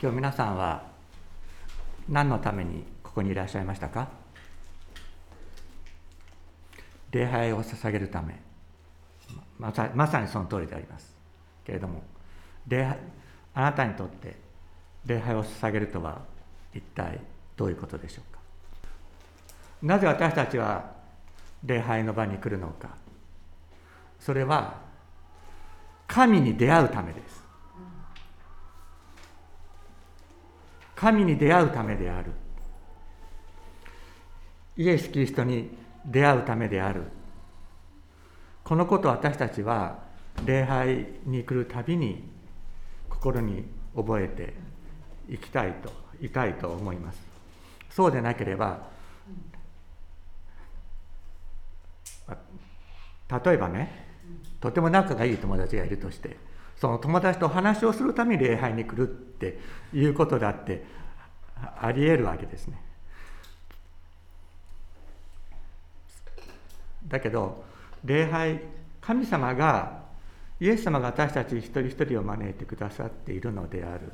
今日皆さんは何のためにここにいらっしゃいましたか？礼拝を捧げるため。まさまさにその通りであります。けれども礼拝あなたにとって礼拝を捧げるとは一体どういうことでしょうか？なぜ私たちは礼拝の場に来るのか。それは神に出会うためです。神に出会うためである。イエス・キリストに出会うためである。このことを私たちは礼拝に来るたびに心に覚えていきたいといたいと思います。そうでなければ例えばねとても仲がいい友達がいるとしてその友達と話をするために礼拝に来るっていうことだってありえるわけですね。だけど礼拝神様がイエス様が私たち一人一人を招いてくださっているのである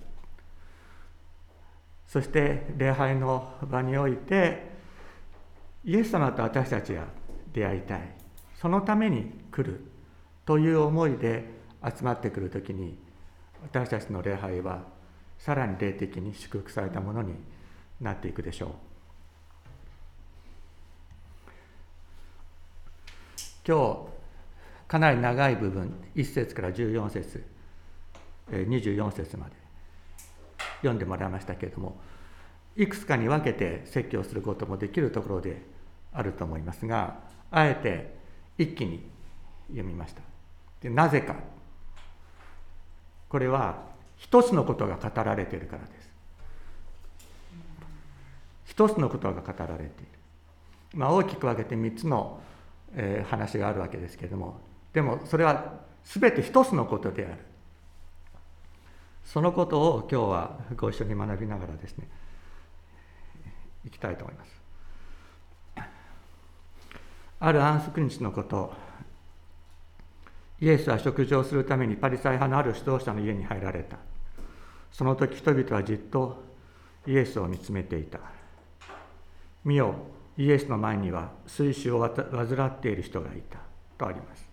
そして礼拝の場においてイエス様と私たちが出会いたいそのために来るという思いで集まってくるときに私たちの礼拝はさらに霊的に祝福されたものになっていくでしょう。今日かなり長い部分1節から14節24節まで読んでもらいましたけれどもいくつかに分けて説教することもできるところであると思いますがあえて一気に読みました。でなぜか。これは一つのことが語られているからです。一つのことが語られている、まあ、大きく分けて3つの、えー、話があるわけですけれども。でもそれは全て一つのことである。そのことを今日はご一緒に学びながらですねいきたいと思います。ある安息日のことイエスは食事をするためにパリサイ派のある指導者の家に入られた。その時人々はじっとイエスを見つめていた。見よ、イエスの前には水死を患っている人がいた。とあります。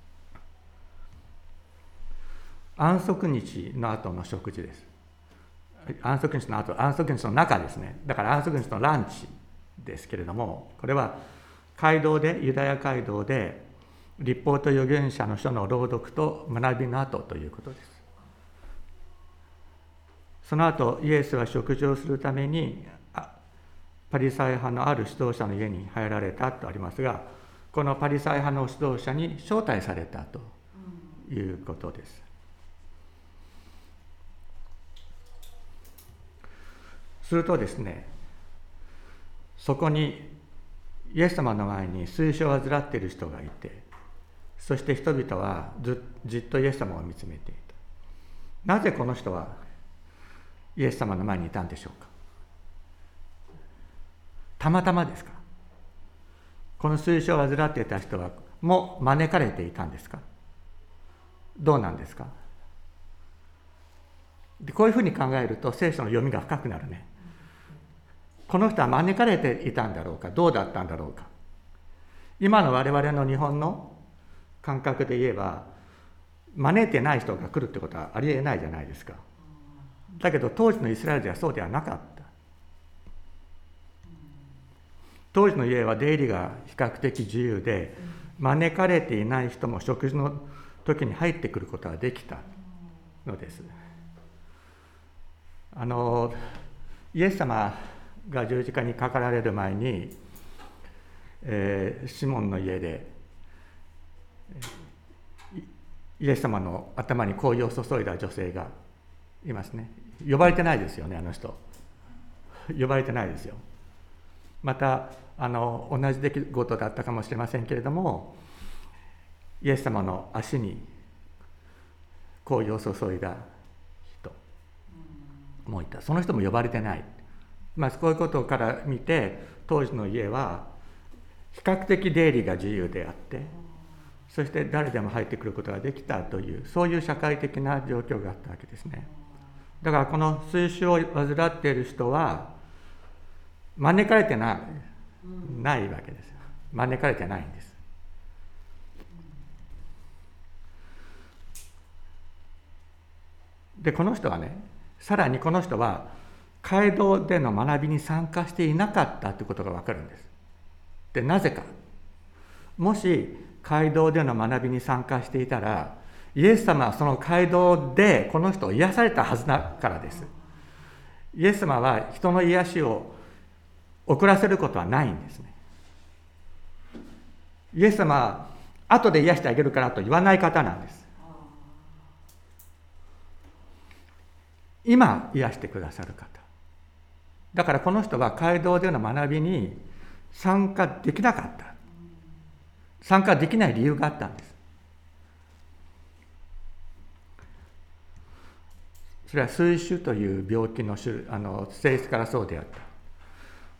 安息日の後の食事です。安息日の後、安息日の中ですね。だから安息日のランチですけれども、これは街道で、ユダヤ街道で立法と預言者の書の朗読と学びの後ということです。その後イエスは食事をするためにパリサイ派のある指導者の家に入られたとありますがこのパリサイ派の指導者に招待されたということです。するとですねそこにイエス様の前に水晶を患っている人がいてそして人々はずじっとイエス様を見つめていた。なぜこの人はイエス様の前にいたんでしょうか？たまたまですか？この水晶を患っていた人はも招かれていたんですか？どうなんですか？こういうふうに考えると聖書の読みが深くなるね。この人は招かれていたんだろうか？どうだったんだろうか？今の我々の日本の感覚で言えば招いてない人が来るってことはありえないじゃないですか。だけど当時のイスラエルではそうではなかった。当時の家は出入りが比較的自由で招かれていない人も食事の時に入ってくることができたのです。あのイエス様が十字架にかかられる前に、えー、シモンの家でイエス様の頭に香油を注いだ女性がいますね。呼ばれてないですよねあの人。呼ばれてないですよ。またあの同じ出来事だったかもしれませんけれどもイエス様の足に香油を注いだ人もいた。その人も呼ばれてない、まあ、こういうことから見て当時の家は比較的出入りが自由であってそして誰でも入ってくることができたというそういう社会的な状況があったわけですね。だからこの水腫を患っている人は招かれてないないわけです招かれてないんです。でこの人はねさらにこの人は街道での学びに参加していなかったということが分かるんです。でなぜか。もし街道での学びに参加していたらイエス様はその街道でこの人を癒されたはずだからです。イエス様は人の癒しを遅らせることはないんですね。イエス様は後で癒してあげるからと言わない方なんです。今癒してくださる方。だからこの人は街道での学びに参加できなかった。参加できない理由があったんです。それは水腫という病気の種あの性質からそうであった。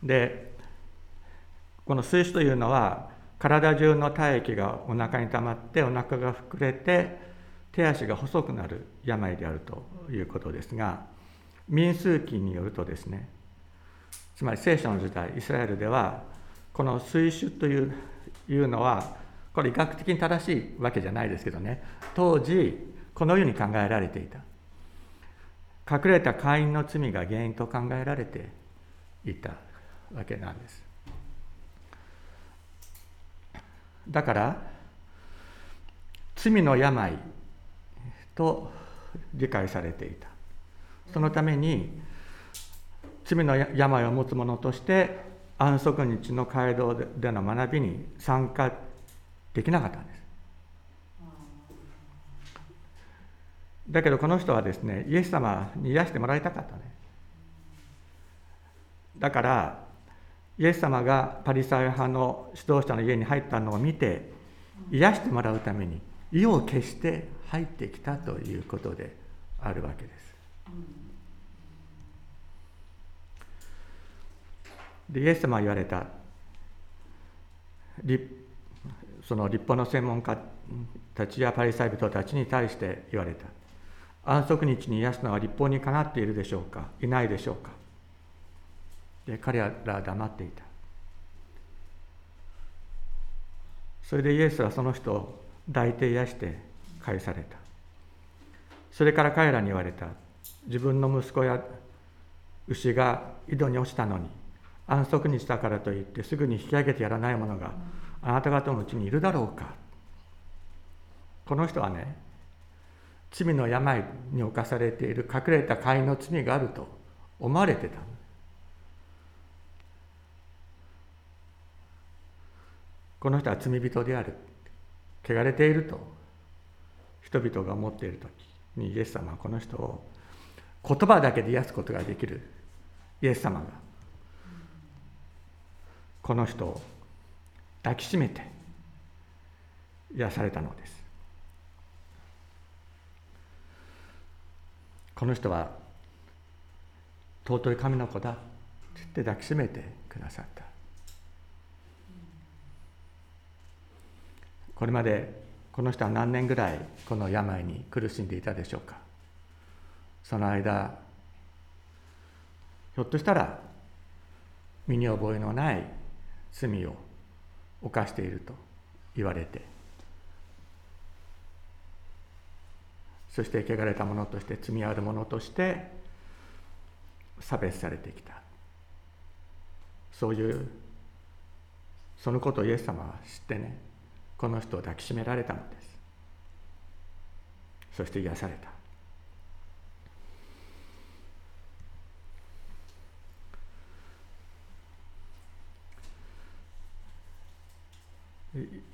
でこの水腫というのは体中の体液がお腹に溜まってお腹が膨れて手足が細くなる病であるということですが民数記によるとですねつまり聖書の時代イスラエルではこの水腫といういうのはこれ医学的に正しいわけじゃないですけどね。当時このように考えられていた。隠れた会員の罪が原因と考えられていたわけなんです。だから罪の病と理解されていた。そのために罪の病を持つ者として安息日の街道での学びに参加できなかったんですだけどこの人はですねイエス様に癒してもらいたかったねだからイエス様がパリサイ派の指導者の家に入ったのを見て癒してもらうために意を決して入ってきたということであるわけです。でイエス様は言われた。その立法の専門家たちやパリサイ人たちに対して言われた。安息日に癒すのは立法にかなっているでしょうか？いないでしょうか？で彼らは黙っていた。それでイエスはその人を抱いて癒して返された。それから彼らに言われた。自分の息子や牛が井戸に落ちたのに安息日だからといってすぐに引き上げてやらない者があなた方のうちにいるだろうか。この人はね罪の病に侵されている隠れた飼いの罪があると思われてた。この人は罪人である。汚れていると人々が思っている時にイエス様はこの人を言葉だけで癒すことができるイエス様がこの人を抱きしめて癒されたのです。この人は尊い神の子だって言って抱きしめてくださった。これまでこの人は何年ぐらいこの病に苦しんでいたでしょうか。その間ひょっとしたら身に覚えのない罪を犯していると言われてそして汚れた者として罪ある者として差別されてきた。そういうそのことをイエス様は知ってねこの人を抱きしめられたのです。そして癒された。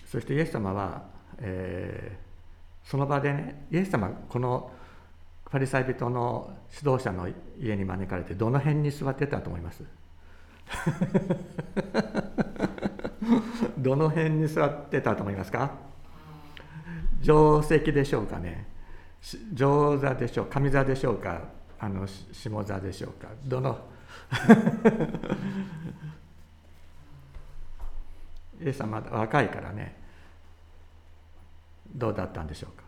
そしてイエス様は、えー、その場でねイエス様このパリサイ人の指導者の家に招かれてどの辺に座ってたと思います？どの辺に座ってたと思いますか？定石でしょうかね。上座でしょう上座でしょうかあの下座でしょうか。どの？イエス様若いからねどうだったんでしょうか？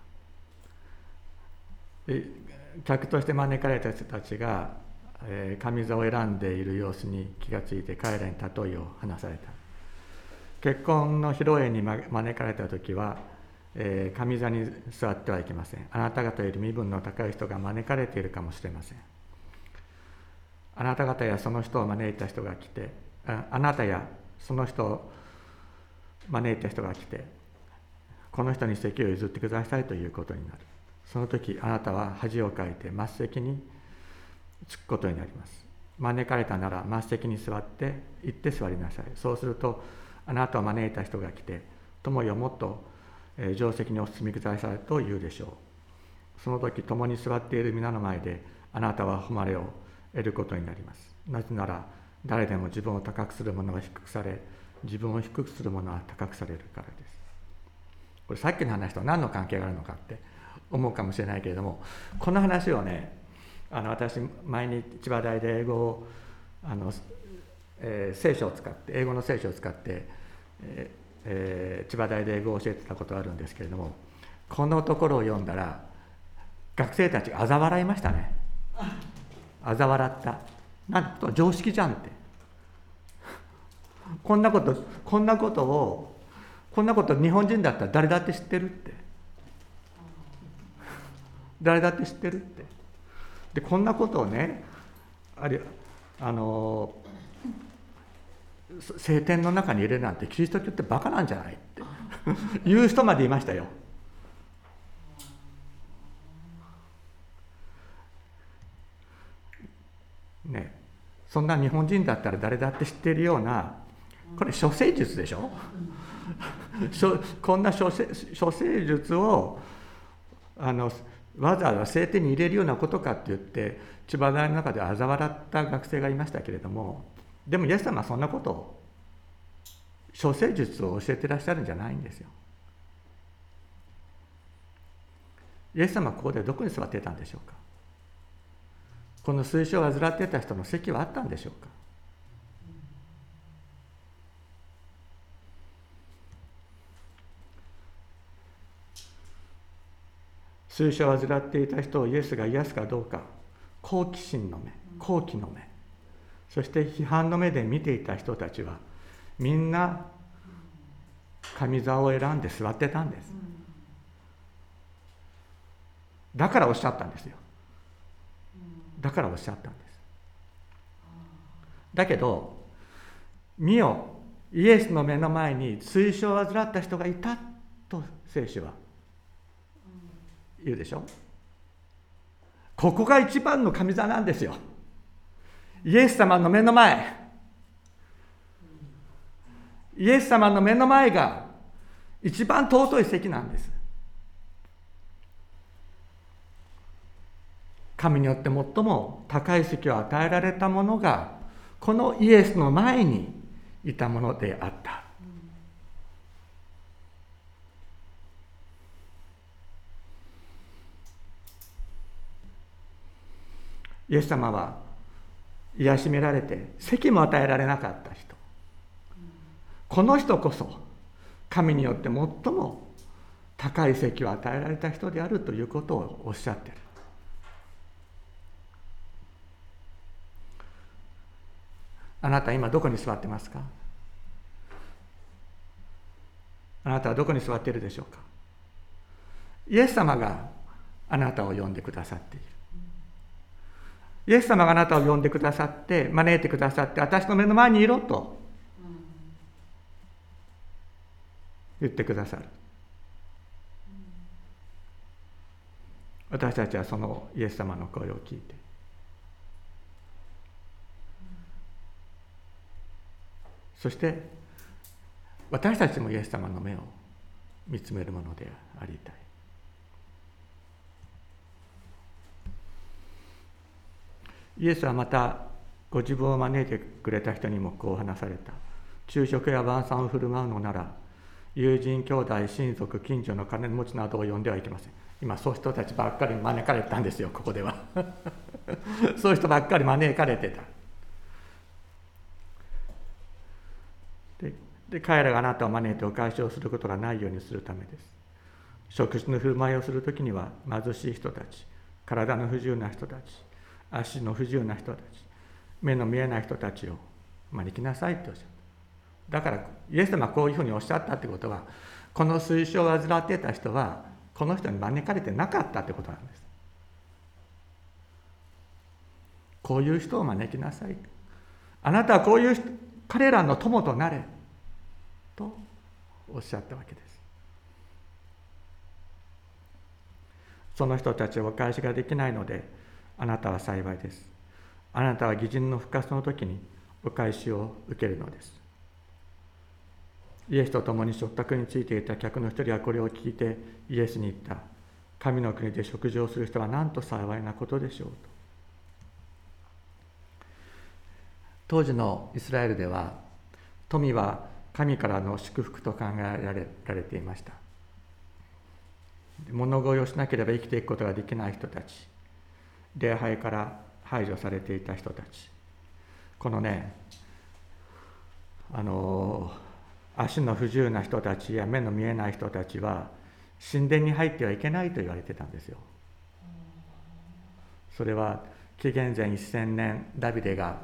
客として招かれた人たちが、えー、上座を選んでいる様子に気がついて彼らに例えを話された。結婚の披露宴に招かれた時は、えー、上座に座ってはいけません。あなた方より身分の高い人が招かれているかもしれません。あなた方やその人を招いた人が来てああなたやその人を招いた人が来てこの人に席を譲ってくださいということになる。その時あなたは恥をかいて末席に着くことになります。招かれたなら末席に座って行って座りなさい。そうするとあなたを招いた人が来て友よもっと定石にお進みくださいと言うでしょう。その時共に座っている皆の前であなたは誉れを得ることになります。なぜなら誰でも自分を高くする者は低くされ自分を低くする者は高くされるからです。これさっきの話と何の関係があるのかって思うかもしれないけれどもこの話をねあの私前に千葉大で英語をあの、えー、聖書を使って英語の聖書を使って、えーえー、千葉大で英語を教えてたことがあるんですけれどもこのところを読んだら学生たちが嘲笑いましたね。嘲笑った。なんと常識じゃんって。こんなことこんなことをこんなこと日本人だったら誰だって知ってるって。誰だって知ってるって。でこんなことをねあるあの聖典の中に入れるなんてキリスト教ってバカなんじゃないって。言う人までいましたよ。ね、そんな日本人だったら誰だって知ってるようなこれ処世術でしょ？こんな処世処世術をあのわざわざ聖典に入れるようなことかって言って千葉大の中で嘲笑った学生がいましたけれどもでもイエス様はそんなことを処世術を教えてらっしゃるんじゃないんですよ。イエス様はここでどこに座っていたんでしょうか？この水晶を患っていた人の席はあったんでしょうか？水晶を患っていた人をイエスが癒すかどうか。好奇心の目好奇の目。そして批判の目で見ていた人たちはみんな上座を選んで座ってたんです。だからおっしゃったんですよ。だからおっしゃったんです。だけど見よイエスの目の前に水晶を患った人がいたと聖書は言うでしょ？ここが一番の神座なんですよ。イエス様の目の前。イエス様の目の前が一番尊い席なんです。神によって最も高い席を与えられたものがこのイエスの前にいたものであったイエス様は癒しめられて席も与えられなかった人。この人こそ神によって最も高い席を与えられた人であるということをおっしゃってる。あなた今どこに座ってますか？あなたはどこに座っているでしょうか？イエス様があなたを呼んでくださっている。イエス様があなたを呼んでくださって招いてくださって私の目の前にいろと言ってくださる。私たちはそのイエス様の声を聞いて。そして私たちもイエス様の目を見つめるものでありたい。イエスはまたご自分を招いてくれた人にもこう話された。昼食や晩餐を振る舞うのなら友人兄弟親族近所の金持ちなどを呼んではいけません。今そういう人たちばっかり招かれたんですよここでは。そういう人ばっかり招かれてた。でで彼らがあなたを招いてお返しをすることがないようにするためです。食事の振る舞いをする時には貧しい人たち体の不自由な人たち足の不自由な人たち目の見えない人たちを招きなさいっておっしゃった。だからイエス様はこういうふうにおっしゃったってことはこの水晶を患っていた人はこの人に招かれてなかったってことなんです。こういう人を招きなさい。あなたはこういう彼らの友となれとおっしゃったわけです。その人たちをお返しができないのであなたは幸いです。あなたは義人の復活の時にお返しを受けるのです。イエスと共に食卓についていた客の一人はこれを聞いてイエスに言った。神の国で食事をする人はなんと幸いなことでしょうと。当時のイスラエルでは富は神からの祝福と考えられられていました。物乞いをしなければ生きていくことができない人たち。礼拝から排除されていた人たち。このねあの足の不自由な人たちや目の見えない人たちは神殿に入ってはいけないと言われてたんですよ。それは紀元前1000年ダビデが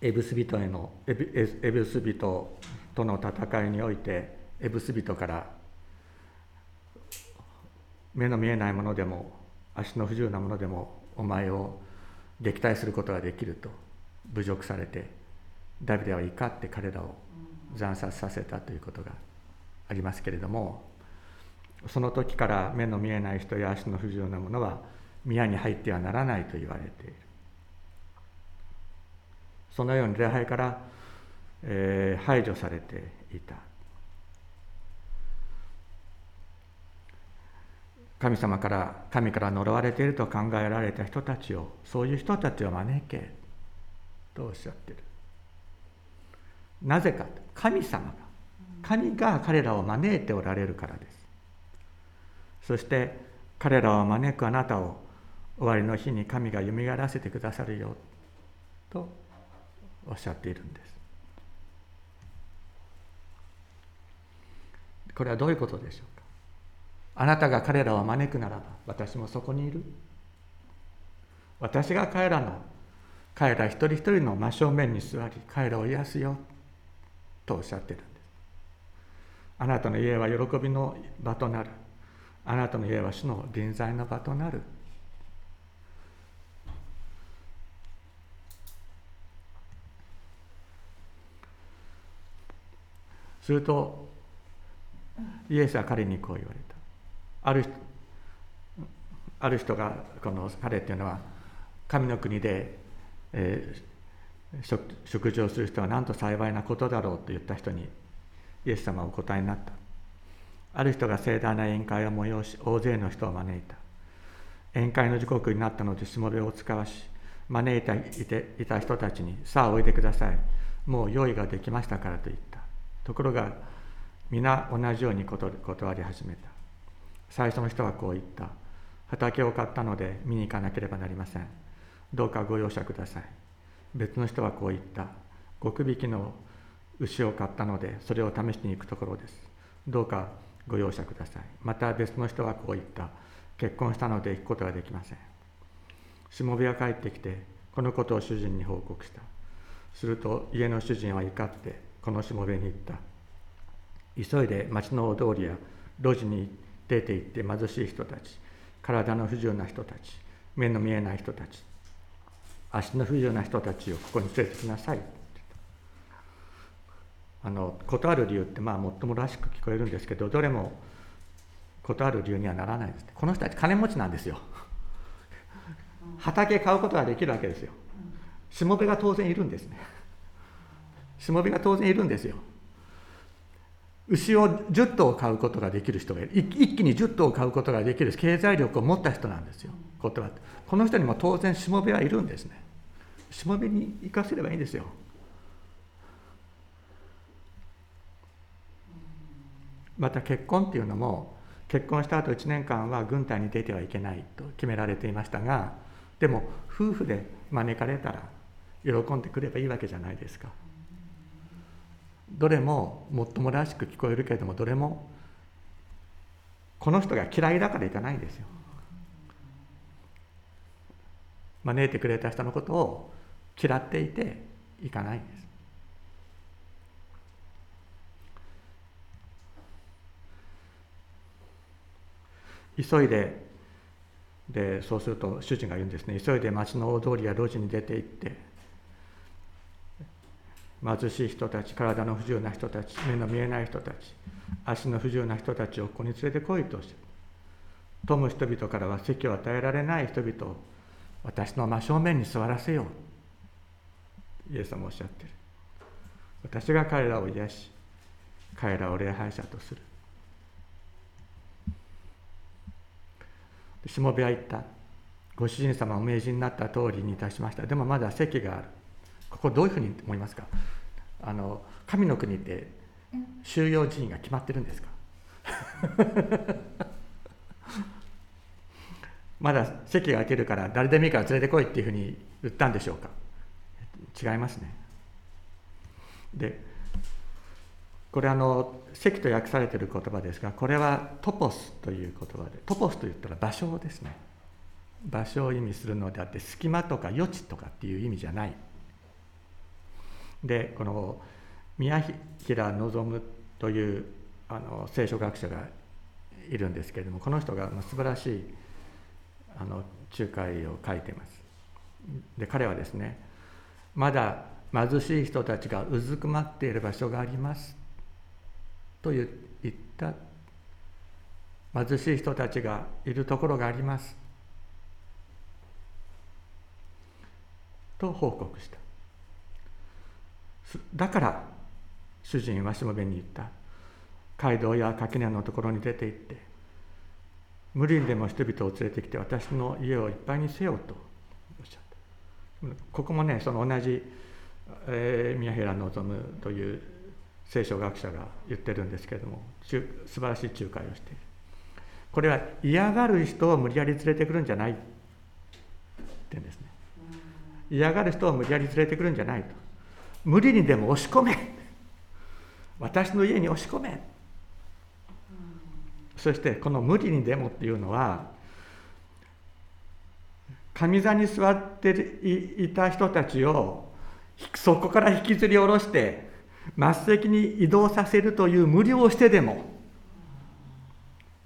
エブス人へのエブス人との戦いにおいてエブス人から目の見えないものでも足の不自由なものでもお前を撃退することができると侮辱されてダビデは怒って彼らを惨殺させたということがありますけれどもその時から目の見えない人や足の不自由なものは宮に入ってはならないと言われている。そのように礼拝から、えー、排除されていた。神様から神から呪われていると考えられた人たちをそういう人たちを招けとおっしゃってる。なぜか神様が神が彼らを招いておられるからです。そして彼らを招くあなたを終わりの日に神がよみがらせてくださるよとおっしゃっているんです。これはどういうことでしょう？あなたが彼らを招くならば私もそこにいる。私が彼らの彼ら一人一人の真正面に座り彼らを癒すよとおっしゃってるんです。あなたの家は喜びの場となる。あなたの家は主の臨在の場となる。するとイエスは彼にこう言われた。あるある人がこの彼っていうのは神の国で、えー、食事をする人はなんと幸いなことだろうと言った人にイエス様はお答えになった。ある人が盛大な宴会を催し大勢の人を招いた。宴会の時刻になったのでしもべを使わし招いていていた人たちに「さあおいでください。もう用意ができましたから」と言った。ところが皆同じように断り始めた。最初の人はこう言った。畑を買ったので見に行かなければなりません。どうかご容赦ください。別の人はこう言った。極引きの牛を買ったのでそれを試しに行くところです。どうかご容赦ください。また別の人はこう言った。結婚したので行くことができません。しもべが帰ってきてこのことを主人に報告した。すると家の主人は怒ってこのしもべに言った。急いで町の大通りや路地に出て行って貧しい人たち体の不自由な人たち目の見えない人たち足の不自由な人たちをここに連れてきなさい。あの断る理由ってまあもっともらしく聞こえるんですけどどれも断る理由にはならないです。この人たち金持ちなんですよ。畑買うことができるわけですよ。しもべが当然いるんですね。しもべが当然いるんですよ。牛を10頭買うことができる人がいる。一気に10頭買うことができる経済力を持った人なんですよ。言葉って。この人にも当然しもべはいるんですね。しもべに生かせればいいんですよ。また結婚っていうのも結婚した後1年間は軍隊に出てはいけないと決められていましたがでも夫婦で招かれたら喜んでくればいいわけじゃないですか。どれももっともらしく聞こえるけれどもどれもこの人が嫌いだから行かないんですよ。招いてくれた人のことを嫌っていて行かないんです。急いででそうすると主人が言うんですね。急いで町の大通りや路地に出て行って貧しい人たち体の不自由な人たち目の見えない人たち足の不自由な人たちをここに連れてこいとして富む人々からは席を与えられない人々を私の真正面に座らせよう。イエス様おっしゃってる。私が彼らを癒し彼らを礼拝者とする。しもべは言った。ご主人様お命じになった通りにいたしました。でもまだ席がある。ここどういうふうに思いますか？あの神の国って収容人員が決まってるんですか？まだ席が空いてるから誰でもいいから連れてこいっていうふうに言ったんでしょうか？違いますね。でこれあの席と訳されている言葉ですがこれはトポスという言葉でトポスといったら場所ですね。場所を意味するのであって隙間とか余地とかっていう意味じゃない。でこの宮平望というあの聖書学者がいるんですけれどもこの人が素晴らしいあの仲介を書いています。で彼はですねまだ貧しい人たちがうずくまっている場所があります。と言った。貧しい人たちがいるところがあります。と報告した。だから主人はしもべに言った。街道や垣根のところに出て行って無理にでも人々を連れてきて私の家をいっぱいにせよと。おっしゃったここもねその同じ、えー、宮平望という聖書学者が言ってるんですけれども素晴らしい仲介をして。いるこれは嫌がる人を無理やり連れてくるんじゃないって言うんですね。嫌がる人を無理やり連れてくるんじゃないと。無理にでも押し込め。私の家に押し込め。そしてこの無理にでもっていうのは上座に座っていた人たちをそこから引きずり下ろして末席に移動させるという無理をしてでも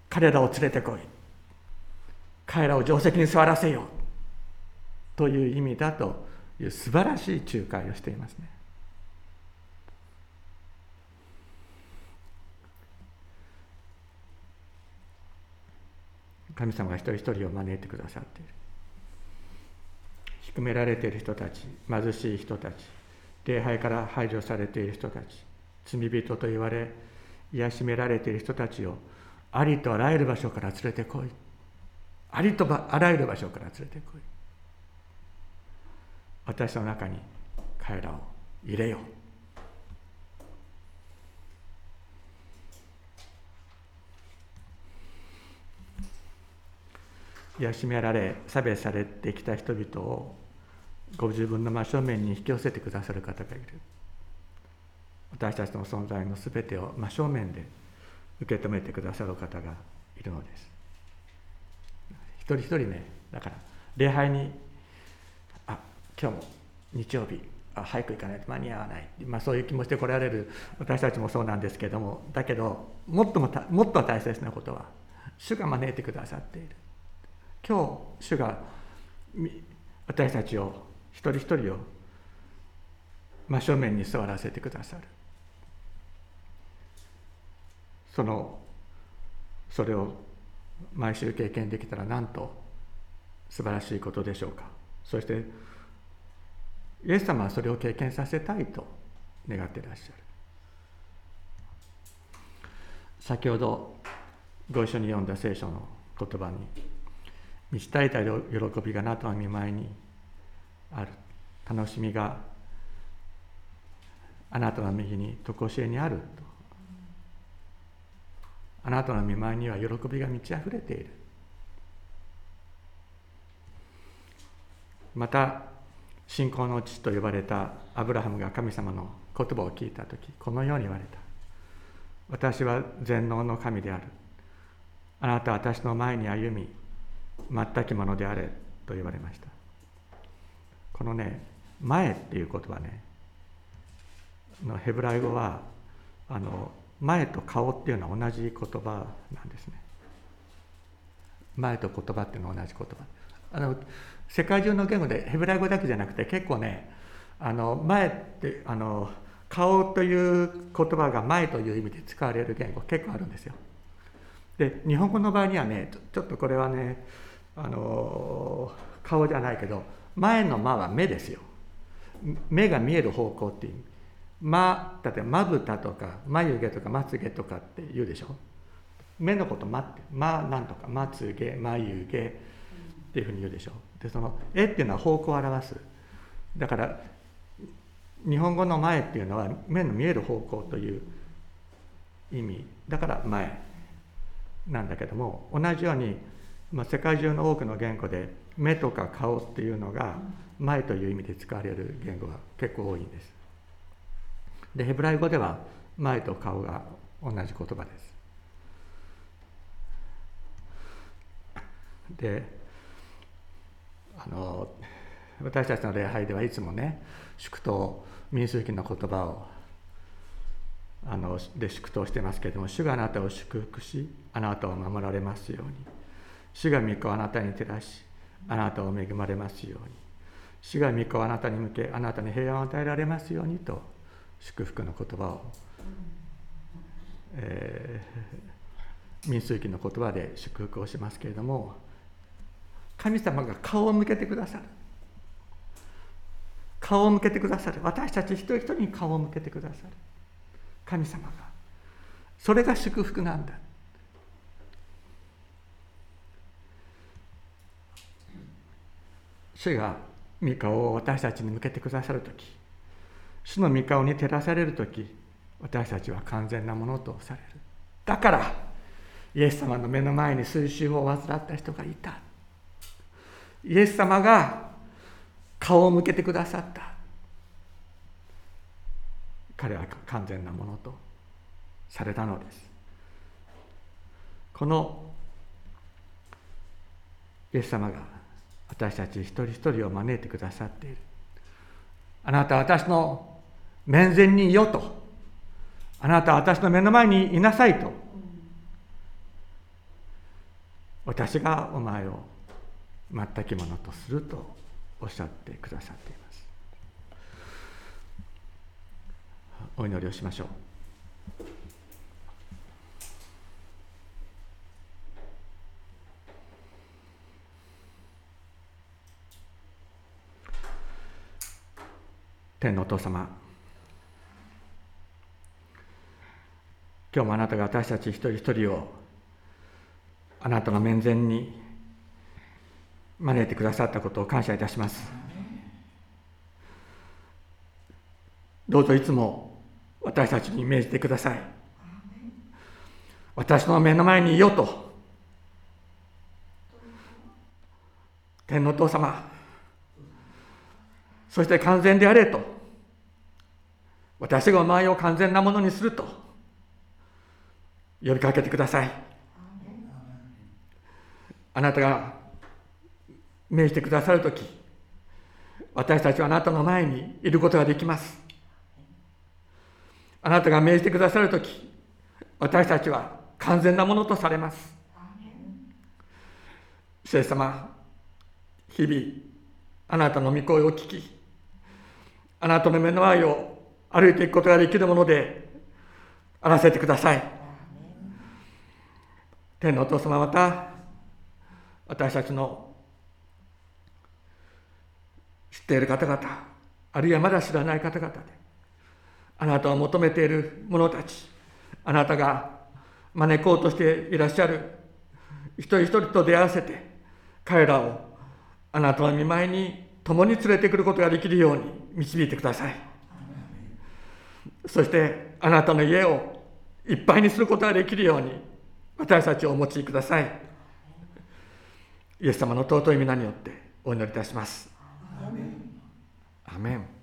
彼らを連れてこい。彼らを定石に座らせよう。という意味だという素晴らしい仲介をしていますね。神様が一人一人を招いてくださっている。低められている人たち貧しい人たち礼拝から排除されている人たち罪人と言われ癒しめられている人たちをありとあらゆる場所から連れてこい。ありとあらゆる場所から連れてこい。私の中に彼らを入れよう。癒しめられ差別されてきた人々をご自分の真正面に引き寄せてくださる方がいる。私たちの存在の全てを真正面で受け止めてくださる方がいるのです。一人一人ねだから礼拝にあ今日も日曜日あ早く行かないと間に合わない、まあ、そういう気持ちで来られる私たちもそうなんですけどもだけどもっとももっと大切なことは主が招いてくださっている。今日主が私たちを一人一人を真正面に座らせてくださる。そのそれを毎週経験できたらなんと素晴らしいことでしょうか。そしてイエス様はそれを経験させたいと願っていらっしゃる。先ほどご一緒に読んだ聖書の言葉に満ち足りた喜びがなたの見舞いにある楽しみがあなたの右に常しえにあると。あなたの見舞いには喜びが満ち溢れている。また信仰の父と呼ばれたアブラハムが神様の言葉を聞いた時このように言われた。私は全能の神である。あなたは私の前に歩み全きものであれと言われました。このね前っていう言葉ねのヘブライ語はあの前と顔っていうのは同じ言葉なんですね。前と言葉っていうのは同じ言葉。あの世界中の言語でヘブライ語だけじゃなくて結構ねあの前ってあの顔という言葉が前という意味で使われる言語結構あるんですよ。で日本語の場合にはねちょっとこれはねあの顔じゃないけど前の「間」は目ですよ。目が見える方向っていう意味。ま例えばまぶたとか眉毛とかまつげとかって言うでしょ。目のこと「ま」って「ま」なんとかまつげ眉毛っていうふうに言うでしょ。でその「絵」っていうのは方向を表す。だから日本語の前っていうのは目の見える方向という意味。だから前なんだけども同じように、まあ、世界中の多くの言語で目とか顔っていうのが前という意味で使われる言語が結構多いんです。でヘブライ語では前と顔が同じ言葉です。であの私たちの礼拝ではいつもね祝祷民数記の言葉をあので祝祷してますけれども主があなたを祝福しあなたを守られますように主が御子あなたに照らしあなたを恵まれますように。主が御子あなたに向けあなたに平安を与えられますようにと祝福の言葉を、えー、民数記の言葉で祝福をしますけれども神様が顔を向けてくださる。顔を向けてくださる。私たち一人一人に顔を向けてくださる。神様が。それが祝福なんだ。主が御顔を私たちに向けてくださる時主の御顔に照らされる時私たちは完全なものとされる。だからイエス様の目の前に水臭を患った人がいた。イエス様が顔を向けてくださった。彼は完全なものとされたのです。このイエス様が私たち一人一人を招いてくださっている。あなたは私の面前にいよと。あなたは私の目の前にいなさいと。私がお前を全きものとするとおっしゃってくださっています。お祈りをしましょう。天のお父様。今日もあなたが私たち一人一人をあなたの面前に招いてくださったことを感謝いたします。どうぞいつも私たちに命じてください。私の目の前にいようと。天のお父様。そして完全であれと。私がお前を完全なものにすると。呼びかけてください。あなたが命じてくださる時私たちはあなたの前にいることができます。あなたが命じてくださる時私たちは完全なものとされます。聖様日々あなたの御声を聞きあなたの目の前を歩いていくことができるものであらせてください。天のお父様また私たちの知っている方々あるいはまだ知らない方々であなたを求めている者たちあなたが招こうとしていらっしゃる一人一人と出会わせて彼らをあなたの見舞いに共に連れてくることができるように導いてください。そしてあなたの家をいっぱいにすることができるように私たちをお持ちください。イエス様の尊い皆によってお祈りいたします。アメン